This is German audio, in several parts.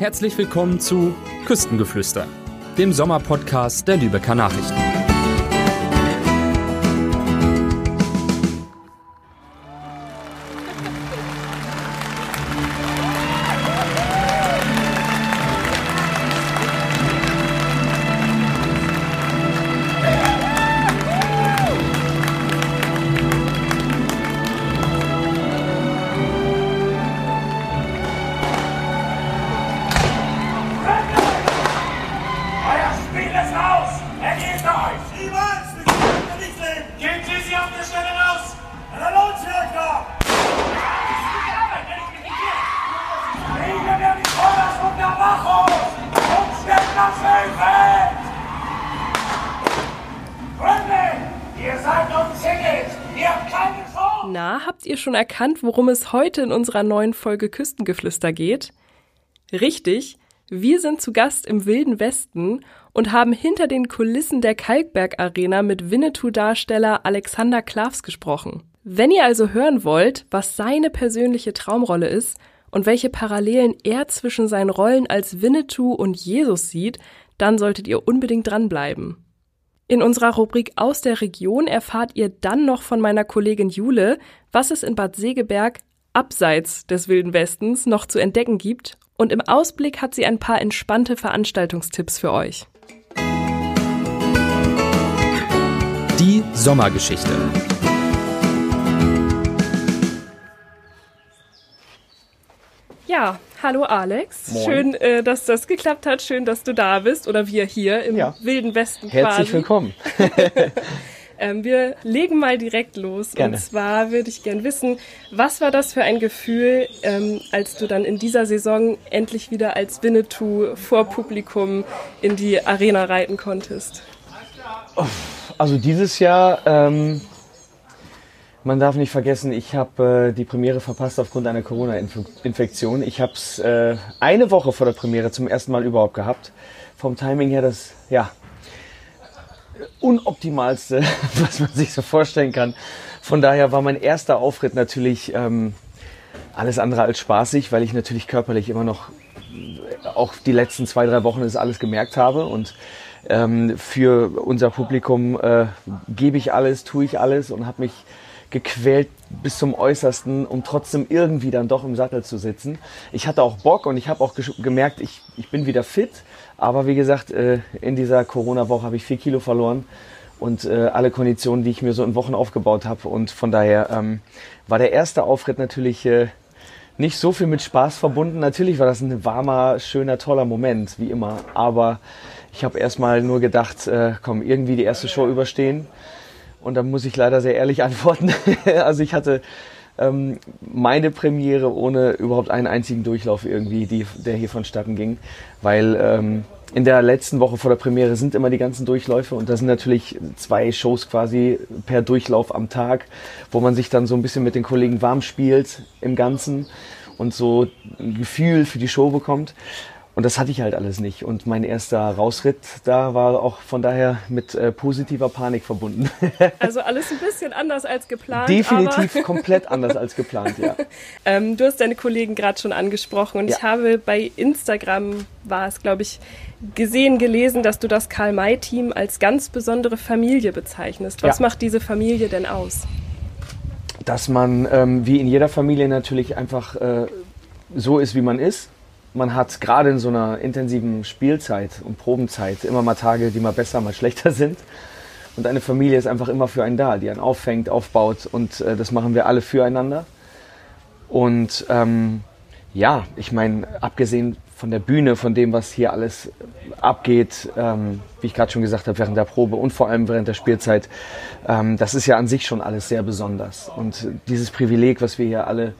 Herzlich willkommen zu Küstengeflüster, dem Sommerpodcast der Lübecker Nachrichten. Schon erkannt, worum es heute in unserer neuen Folge Küstengeflüster geht? Richtig, wir sind zu Gast im Wilden Westen und haben hinter den Kulissen der Kalkberg Arena mit Winnetou-Darsteller Alexander Klavs gesprochen. Wenn ihr also hören wollt, was seine persönliche Traumrolle ist und welche Parallelen er zwischen seinen Rollen als Winnetou und Jesus sieht, dann solltet ihr unbedingt dranbleiben. In unserer Rubrik aus der Region erfahrt ihr dann noch von meiner Kollegin Jule, was es in Bad Segeberg abseits des Wilden Westens noch zu entdecken gibt. Und im Ausblick hat sie ein paar entspannte Veranstaltungstipps für euch. Die Sommergeschichte. Ja, hallo Alex. Moin. Schön, äh, dass das geklappt hat. Schön, dass du da bist oder wir hier im Ja. Wilden Westen Herzlich quasi. willkommen. Ähm, wir legen mal direkt los. Gerne. Und zwar würde ich gern wissen, was war das für ein Gefühl, ähm, als du dann in dieser Saison endlich wieder als Winnetou vor Publikum in die Arena reiten konntest? Also dieses Jahr, ähm, man darf nicht vergessen, ich habe äh, die Premiere verpasst aufgrund einer Corona-Infektion. Ich habe es äh, eine Woche vor der Premiere zum ersten Mal überhaupt gehabt. Vom Timing her das, ja, unoptimalste, was man sich so vorstellen kann. Von daher war mein erster Auftritt natürlich ähm, alles andere als spaßig, weil ich natürlich körperlich immer noch auch die letzten zwei, drei Wochen das alles gemerkt habe und ähm, für unser Publikum äh, gebe ich alles, tue ich alles und habe mich gequält bis zum Äußersten, um trotzdem irgendwie dann doch im Sattel zu sitzen. Ich hatte auch Bock und ich habe auch gemerkt, ich, ich bin wieder fit. Aber wie gesagt, äh, in dieser Corona-Woche habe ich vier Kilo verloren und äh, alle Konditionen, die ich mir so in Wochen aufgebaut habe. Und von daher ähm, war der erste Auftritt natürlich äh, nicht so viel mit Spaß verbunden. Natürlich war das ein warmer, schöner, toller Moment, wie immer. Aber ich habe erstmal nur gedacht, äh, komm, irgendwie die erste Show überstehen. Und da muss ich leider sehr ehrlich antworten. also ich hatte ähm, meine Premiere ohne überhaupt einen einzigen Durchlauf irgendwie, die, der hier vonstatten ging. Weil ähm, in der letzten Woche vor der Premiere sind immer die ganzen Durchläufe und da sind natürlich zwei Shows quasi per Durchlauf am Tag, wo man sich dann so ein bisschen mit den Kollegen warm spielt im Ganzen und so ein Gefühl für die Show bekommt. Und das hatte ich halt alles nicht. Und mein erster Rausritt da war auch von daher mit äh, positiver Panik verbunden. Also alles ein bisschen anders als geplant. Definitiv komplett anders als geplant, ja. ähm, du hast deine Kollegen gerade schon angesprochen und ich Ja. habe bei Instagram, war es glaube ich, gesehen, gelesen, dass du das Karl-May-Team als ganz besondere Familie bezeichnest. Was Ja. macht diese Familie denn aus? Dass man ähm, wie in jeder Familie natürlich einfach äh, so ist, wie man ist. Man hat gerade in so einer intensiven Spielzeit und Probenzeit immer mal Tage, die mal besser, mal schlechter sind. Und eine Familie ist einfach immer für einen da, die einen auffängt, aufbaut und äh, das machen wir alle füreinander. Und ähm, ja, ich meine, abgesehen von der Bühne, von dem, was hier alles abgeht, ähm, wie ich gerade schon gesagt habe, während der Probe und vor allem während der Spielzeit, ähm, das ist ja an sich schon alles sehr besonders. Und dieses Privileg, was wir hier alle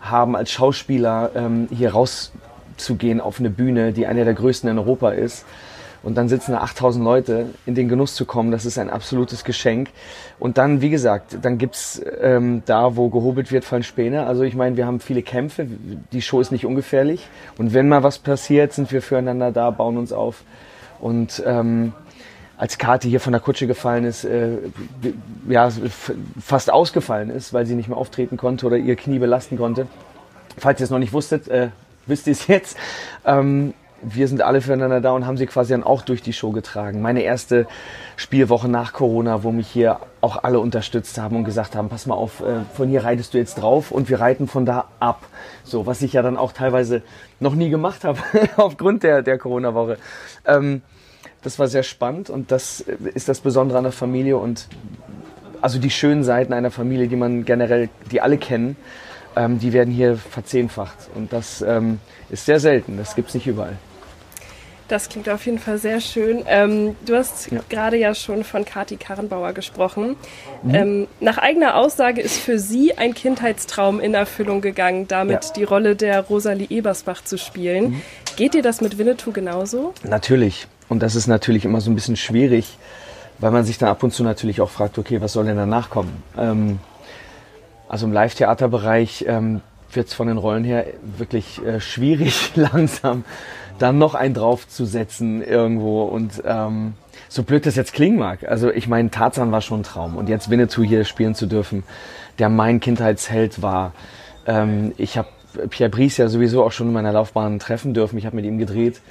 haben als Schauspieler, ähm, hier rauszugehen auf eine Bühne, die eine der größten in Europa ist, und dann sitzen da 8000 Leute, in den Genuss zu kommen, das ist ein absolutes Geschenk. Und dann, wie gesagt, dann gibt's ähm, da, wo gehobelt wird, fallen Späne. Also ich meine, wir haben viele Kämpfe, die Show ist nicht ungefährlich. Und wenn mal was passiert, sind wir füreinander da, bauen uns auf. Und ähm, als Kati hier von der Kutsche gefallen ist, äh, ja, fast ausgefallen ist, weil sie nicht mehr auftreten konnte oder ihr Knie belasten konnte. Falls ihr es noch nicht wusstet, äh, wisst ihr es jetzt. Ähm, wir sind alle füreinander da und haben sie quasi dann auch durch die Show getragen. Meine erste Spielwoche nach Corona, wo mich hier auch alle unterstützt haben und gesagt haben, pass mal auf, äh, von hier reitest du jetzt drauf und wir reiten von da ab. So, was ich ja dann auch teilweise noch nie gemacht habe, aufgrund der, der Corona-Woche. Ähm, das war sehr spannend und das ist das Besondere an der Familie und also die schönen Seiten einer Familie, die man generell, die alle kennen, ähm, die werden hier verzehnfacht. Und das ähm, ist sehr selten, das gibt es nicht überall. Das klingt auf jeden Fall sehr schön. Ähm, du hast ja. gerade ja schon von Kati Karrenbauer gesprochen. Mhm. Ähm, nach eigener Aussage ist für sie ein Kindheitstraum in Erfüllung gegangen, damit ja. die Rolle der Rosalie Ebersbach zu spielen. Mhm. Geht dir das mit Winnetou genauso? Natürlich. Und das ist natürlich immer so ein bisschen schwierig, weil man sich dann ab und zu natürlich auch fragt, okay, was soll denn danach kommen? Ähm, also im Live-Theaterbereich ähm, wird es von den Rollen her wirklich äh, schwierig, langsam dann noch einen draufzusetzen irgendwo. Und ähm, so blöd das jetzt klingen mag. Also ich meine, Tarzan war schon ein Traum. Und jetzt Winnetou hier spielen zu dürfen, der mein Kindheitsheld war. Ähm, ich habe Pierre Brice ja sowieso auch schon in meiner Laufbahn treffen dürfen. Ich habe mit ihm gedreht.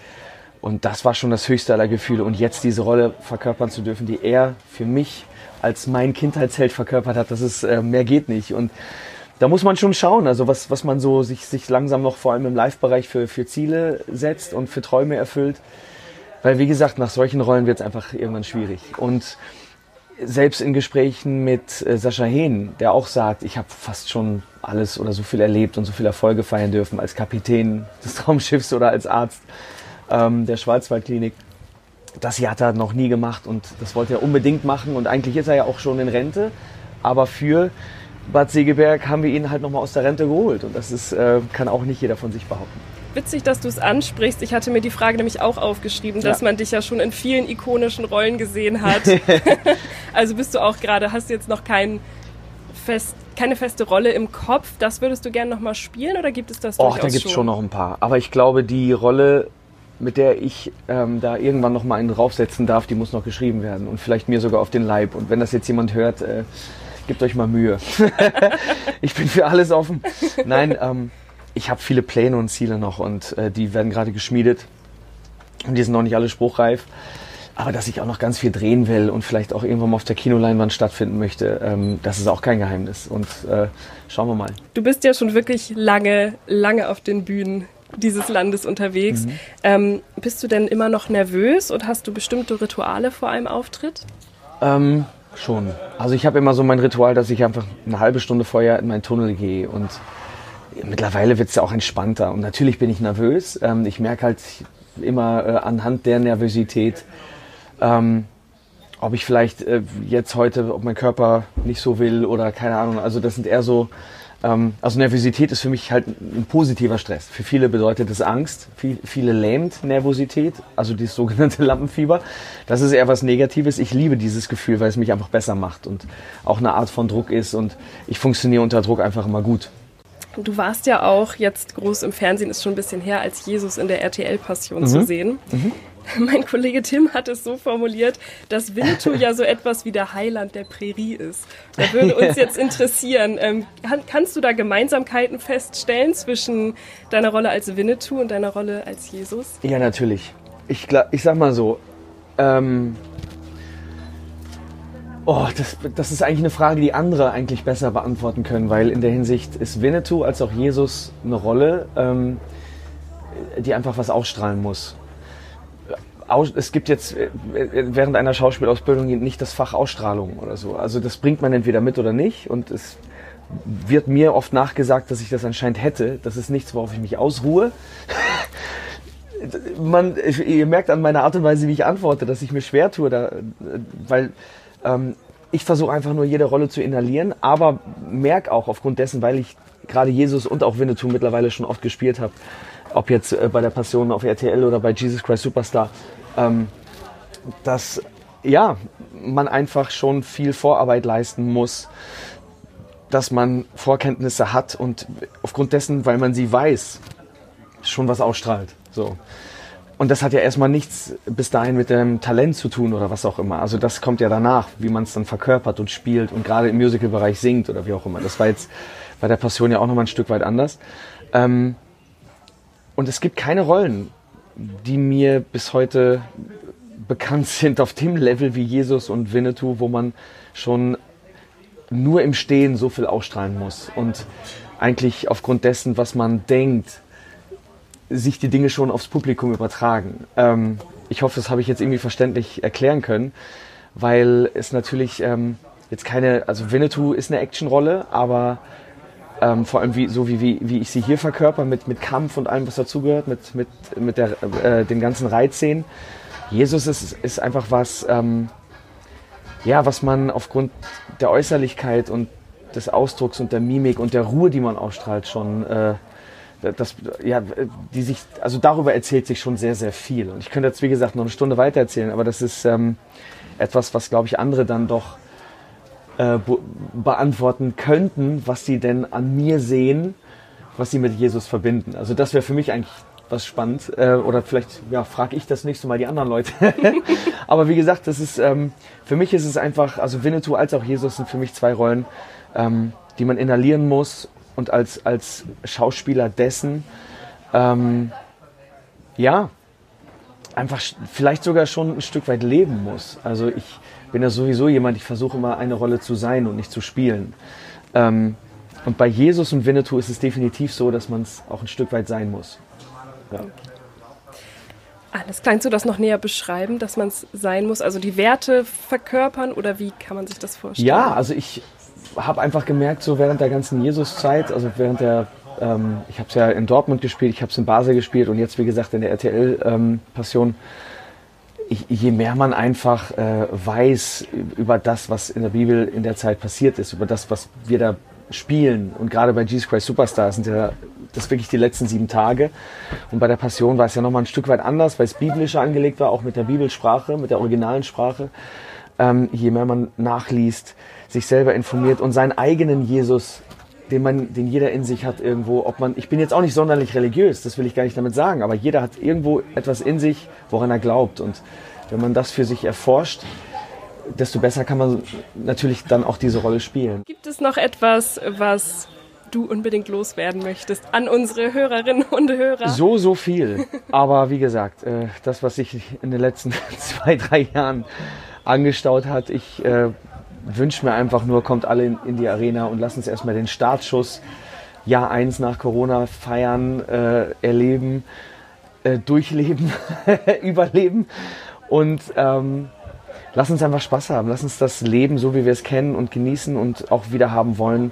Und das war schon das höchste aller Gefühle. Und jetzt diese Rolle verkörpern zu dürfen, die er für mich als mein Kindheitsheld verkörpert hat, das ist, äh, mehr geht nicht. Und da muss man schon schauen, also was, was man so sich, sich langsam noch vor allem im Live-Bereich für, für Ziele setzt und für Träume erfüllt. Weil, wie gesagt, nach solchen Rollen wird es einfach irgendwann schwierig. Und selbst in Gesprächen mit äh, Sascha Hehn, der auch sagt, ich habe fast schon alles oder so viel erlebt und so viele Erfolge feiern dürfen als Kapitän des Traumschiffs oder als Arzt ähm, der Schwarzwaldklinik. Das hier hat er noch nie gemacht und das wollte er unbedingt machen und eigentlich ist er ja auch schon in Rente, aber für Bad Segeberg haben wir ihn halt nochmal aus der Rente geholt und das ist, äh, kann auch nicht jeder von sich behaupten. Witzig, dass du es ansprichst. Ich hatte mir die Frage nämlich auch aufgeschrieben, dass ja. man dich ja schon in vielen ikonischen Rollen gesehen hat. also bist du auch gerade, hast du jetzt noch kein fest, keine feste Rolle im Kopf. Das würdest du gerne nochmal spielen oder gibt es das Och, da gibt es schon noch ein paar. Aber ich glaube, die Rolle mit der ich ähm, da irgendwann noch mal einen draufsetzen darf, die muss noch geschrieben werden und vielleicht mir sogar auf den Leib. Und wenn das jetzt jemand hört, äh, gebt euch mal Mühe. ich bin für alles offen. Nein, ähm, ich habe viele Pläne und Ziele noch und äh, die werden gerade geschmiedet und die sind noch nicht alle spruchreif. Aber dass ich auch noch ganz viel drehen will und vielleicht auch irgendwann mal auf der Kinoleinwand stattfinden möchte, ähm, das ist auch kein Geheimnis. Und äh, schauen wir mal. Du bist ja schon wirklich lange, lange auf den Bühnen dieses Landes unterwegs. Mhm. Ähm, bist du denn immer noch nervös und hast du bestimmte Rituale vor einem Auftritt? Ähm, schon. Also ich habe immer so mein Ritual, dass ich einfach eine halbe Stunde vorher in meinen Tunnel gehe und mittlerweile wird es ja auch entspannter. Und natürlich bin ich nervös. Ähm, ich merke halt immer äh, anhand der Nervosität, ähm, ob ich vielleicht äh, jetzt heute, ob mein Körper nicht so will oder keine Ahnung. Also das sind eher so also Nervosität ist für mich halt ein positiver Stress. Für viele bedeutet es Angst, viel, viele lähmt Nervosität, also dieses sogenannte Lampenfieber. Das ist eher was Negatives. Ich liebe dieses Gefühl, weil es mich einfach besser macht und auch eine Art von Druck ist und ich funktioniere unter Druck einfach immer gut. Du warst ja auch jetzt groß im Fernsehen, ist schon ein bisschen her, als Jesus in der RTL-Passion mhm. zu sehen. Mhm. Mein Kollege Tim hat es so formuliert, dass Winnetou ja so etwas wie der Heiland der Prärie ist. Da würde uns jetzt interessieren, ähm, kann, kannst du da Gemeinsamkeiten feststellen zwischen deiner Rolle als Winnetou und deiner Rolle als Jesus? Ja, natürlich. Ich, ich sag mal so, ähm, oh, das, das ist eigentlich eine Frage, die andere eigentlich besser beantworten können, weil in der Hinsicht ist Winnetou als auch Jesus eine Rolle, ähm, die einfach was ausstrahlen muss es gibt jetzt äh, während einer Schauspielausbildung nicht das Fach Ausstrahlung oder so. Also das bringt man entweder mit oder nicht. Und es wird mir oft nachgesagt, dass ich das anscheinend hätte. Das ist nichts, worauf ich mich ausruhe. man, ihr merkt an meiner Art und Weise, wie ich antworte, dass ich mir schwer tue, da, weil ähm, ich versuche einfach nur jede Rolle zu inhalieren, aber merke auch aufgrund dessen, weil ich gerade Jesus und auch Winnetou mittlerweile schon oft gespielt habe, ob jetzt äh, bei der Passion auf RTL oder bei Jesus Christ Superstar, ähm, dass ja, man einfach schon viel Vorarbeit leisten muss, dass man Vorkenntnisse hat und aufgrund dessen, weil man sie weiß, schon was ausstrahlt. So. Und das hat ja erstmal nichts bis dahin mit dem Talent zu tun oder was auch immer. Also das kommt ja danach, wie man es dann verkörpert und spielt und gerade im Musical-Bereich singt oder wie auch immer. Das war jetzt bei der Passion ja auch nochmal ein Stück weit anders. Ähm, und es gibt keine Rollen, die mir bis heute bekannt sind auf dem Level wie Jesus und Winnetou, wo man schon nur im Stehen so viel ausstrahlen muss und eigentlich aufgrund dessen, was man denkt, sich die Dinge schon aufs Publikum übertragen. Ähm, ich hoffe, das habe ich jetzt irgendwie verständlich erklären können, weil es natürlich ähm, jetzt keine, also Winnetou ist eine Actionrolle, aber ähm, vor allem wie, so wie, wie, wie ich sie hier verkörper, mit, mit Kampf und allem, was dazugehört, mit, mit, mit der, äh, den ganzen Reizszenen. Jesus ist, ist einfach was, ähm, ja, was man aufgrund der Äußerlichkeit und des Ausdrucks und der Mimik und der Ruhe, die man ausstrahlt, schon, äh, das, ja, die sich, also darüber erzählt sich schon sehr, sehr viel. Und ich könnte jetzt, wie gesagt, noch eine Stunde weiter erzählen, aber das ist ähm, etwas, was, glaube ich, andere dann doch äh, be beantworten könnten, was sie denn an mir sehen, was sie mit Jesus verbinden. Also das wäre für mich eigentlich was spannend. Äh, oder vielleicht ja, frage ich das nächste Mal die anderen Leute. Aber wie gesagt, das ist ähm, für mich ist es einfach, also Winnetou als auch Jesus sind für mich zwei Rollen, ähm, die man inhalieren muss und als, als Schauspieler dessen, ähm, ja, einfach vielleicht sogar schon ein Stück weit leben muss. Also ich bin ja sowieso jemand, ich versuche immer eine Rolle zu sein und nicht zu spielen. Ähm, und bei Jesus und Winnetou ist es definitiv so, dass man es auch ein Stück weit sein muss. Ja. Alles kannst du das noch näher beschreiben, dass man es sein muss? Also die Werte verkörpern oder wie kann man sich das vorstellen? Ja, also ich habe einfach gemerkt, so während der ganzen Jesus-Zeit, also während der, ähm, ich habe es ja in Dortmund gespielt, ich habe es in Basel gespielt und jetzt wie gesagt in der RTL-Passion, ähm, je mehr man einfach äh, weiß über das, was in der Bibel in der Zeit passiert ist, über das, was wir da spielen und gerade bei Jesus Christ Superstar sind ja das wirklich die letzten sieben Tage. Und bei der Passion war es ja nochmal ein Stück weit anders, weil es biblischer angelegt war, auch mit der Bibelsprache, mit der originalen Sprache. Ähm, je mehr man nachliest, sich selber informiert und seinen eigenen Jesus, den man, den jeder in sich hat irgendwo, ob man, ich bin jetzt auch nicht sonderlich religiös, das will ich gar nicht damit sagen, aber jeder hat irgendwo etwas in sich, woran er glaubt. Und wenn man das für sich erforscht, desto besser kann man natürlich dann auch diese Rolle spielen. Gibt es noch etwas, was du unbedingt loswerden möchtest an unsere Hörerinnen und Hörer? So, so viel. Aber wie gesagt, äh, das, was sich in den letzten zwei, drei Jahren angestaut hat, ich äh, wünsche mir einfach nur, kommt alle in, in, die Arena und lasst uns erstmal den Startschuss Jahr 1 nach Corona feiern, äh, erleben, äh, durchleben, überleben und ähm, lass uns einfach Spaß haben. Lass uns das Leben, so wie wir es kennen und genießen und auch wieder haben wollen,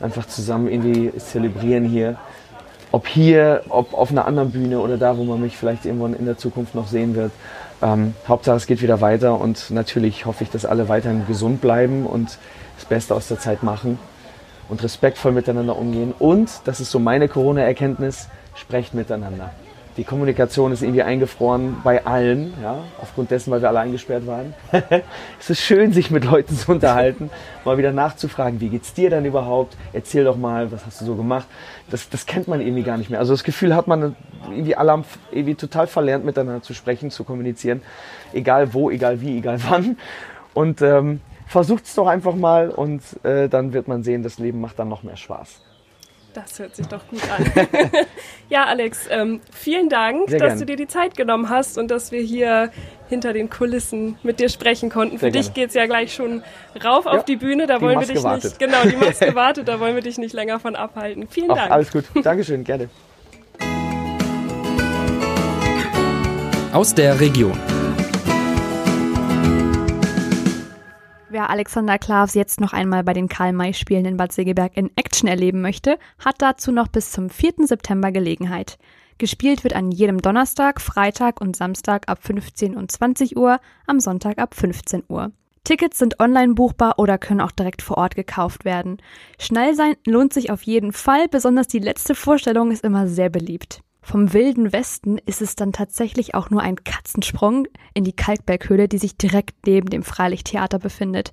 einfach zusammen irgendwie zelebrieren hier. Ob hier, ob auf einer anderen Bühne oder da, wo man mich vielleicht irgendwann in der Zukunft noch sehen wird. Ähm, Hauptsache es geht wieder weiter und natürlich hoffe ich, dass alle weiterhin gesund bleiben und das Beste aus der Zeit machen und respektvoll miteinander umgehen. Und, das ist so meine Corona-Erkenntnis, sprecht miteinander die Kommunikation ist irgendwie eingefroren bei allen, ja, aufgrund dessen, weil wir alle eingesperrt waren. es ist schön, sich mit Leuten zu unterhalten, mal wieder nachzufragen, wie geht's dir denn überhaupt? Erzähl doch mal, was hast du so gemacht? Das, das kennt man irgendwie gar nicht mehr. Also das Gefühl hat man irgendwie alle haben irgendwie total verlernt, miteinander zu sprechen, zu kommunizieren, egal wo, egal wie, egal wann. Und ähm, versucht's doch einfach mal und äh, dann wird man sehen, das Leben macht dann noch mehr Spaß. Das hört sich doch gut an. ja, Alex, ähm, vielen Dank, Sehr dass gern. du dir die Zeit genommen hast und dass wir hier hinter den Kulissen mit dir sprechen konnten. Sehr Für gerne. dich geht es ja gleich schon rauf ja, auf die Bühne. Da wollen wir dich wartet. nicht, genau, die Maske wartet, da wollen wir dich nicht länger von abhalten. Vielen Ach, Dank. Alles gut. Dankeschön, gerne. Aus der Region. Wer Alexander Klavs jetzt noch einmal bei den Karl-May-Spielen in Bad Segeberg in Action erleben möchte, hat dazu noch bis zum 4. September Gelegenheit. Gespielt wird an jedem Donnerstag, Freitag und Samstag ab 15 und 20 Uhr, am Sonntag ab 15 Uhr. Tickets sind online buchbar oder können auch direkt vor Ort gekauft werden. Schnell sein lohnt sich auf jeden Fall, besonders die letzte Vorstellung ist immer sehr beliebt. Vom wilden Westen ist es dann tatsächlich auch nur ein Katzensprung in die Kalkberghöhle, die sich direkt neben dem Freilichttheater befindet.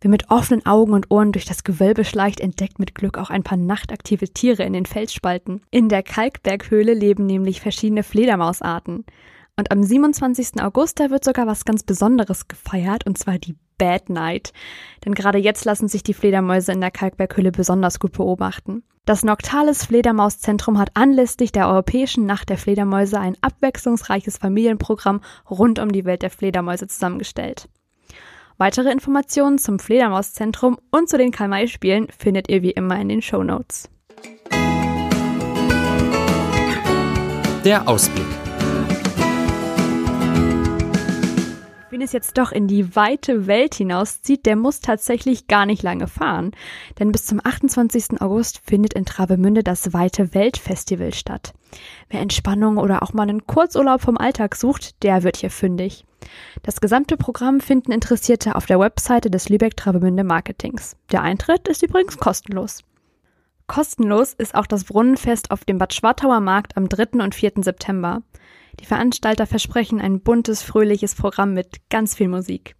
Wer mit offenen Augen und Ohren durch das Gewölbe schleicht, entdeckt mit Glück auch ein paar nachtaktive Tiere in den Felsspalten. In der Kalkberghöhle leben nämlich verschiedene Fledermausarten. Und am 27. August, da wird sogar was ganz Besonderes gefeiert, und zwar die Bad Night. Denn gerade jetzt lassen sich die Fledermäuse in der Kalkberghülle besonders gut beobachten. Das Noctales Fledermauszentrum hat anlässlich der Europäischen Nacht der Fledermäuse ein abwechslungsreiches Familienprogramm rund um die Welt der Fledermäuse zusammengestellt. Weitere Informationen zum Fledermauszentrum und zu den Karl-May-Spielen findet ihr wie immer in den Show Notes. Der Ausblick. Wen es jetzt doch in die weite Welt hinauszieht, der muss tatsächlich gar nicht lange fahren. Denn bis zum 28. August findet in Travemünde das Weite Welt Festival statt. Wer Entspannung oder auch mal einen Kurzurlaub vom Alltag sucht, der wird hier fündig. Das gesamte Programm finden Interessierte auf der Webseite des Lübeck Travemünde Marketings. Der Eintritt ist übrigens kostenlos. Kostenlos ist auch das Brunnenfest auf dem Bad Schwartauer Markt am 3. und 4. September. Die Veranstalter versprechen ein buntes, fröhliches Programm mit ganz viel Musik.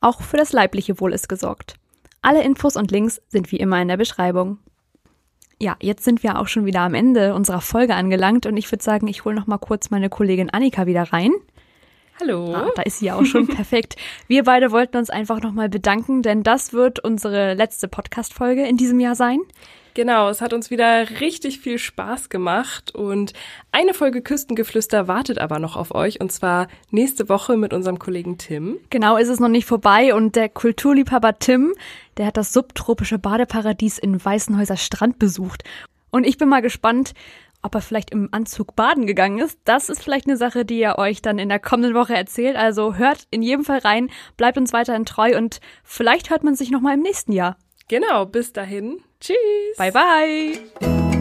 Auch für das leibliche Wohl ist gesorgt. Alle Infos und Links sind wie immer in der Beschreibung. Ja, jetzt sind wir auch schon wieder am Ende unserer Folge angelangt und ich würde sagen, ich hole noch mal kurz meine Kollegin Annika wieder rein. Hallo. Ah, da ist sie ja auch schon perfekt. Wir beide wollten uns einfach nochmal bedanken, denn das wird unsere letzte Podcast-Folge in diesem Jahr sein. Genau, es hat uns wieder richtig viel Spaß gemacht und eine Folge Küstengeflüster wartet aber noch auf euch und zwar nächste Woche mit unserem Kollegen Tim. Genau, ist es noch nicht vorbei und der Kulturliebhaber Tim, der hat das subtropische Badeparadies in Weißenhäuser Strand besucht. Und ich bin mal gespannt, ob er vielleicht im Anzug baden gegangen ist. Das ist vielleicht eine Sache, die er euch dann in der kommenden Woche erzählt. Also hört in jedem Fall rein, bleibt uns weiterhin treu und vielleicht hört man sich noch mal im nächsten Jahr. Genau, bis dahin. Tschüss. Bye bye.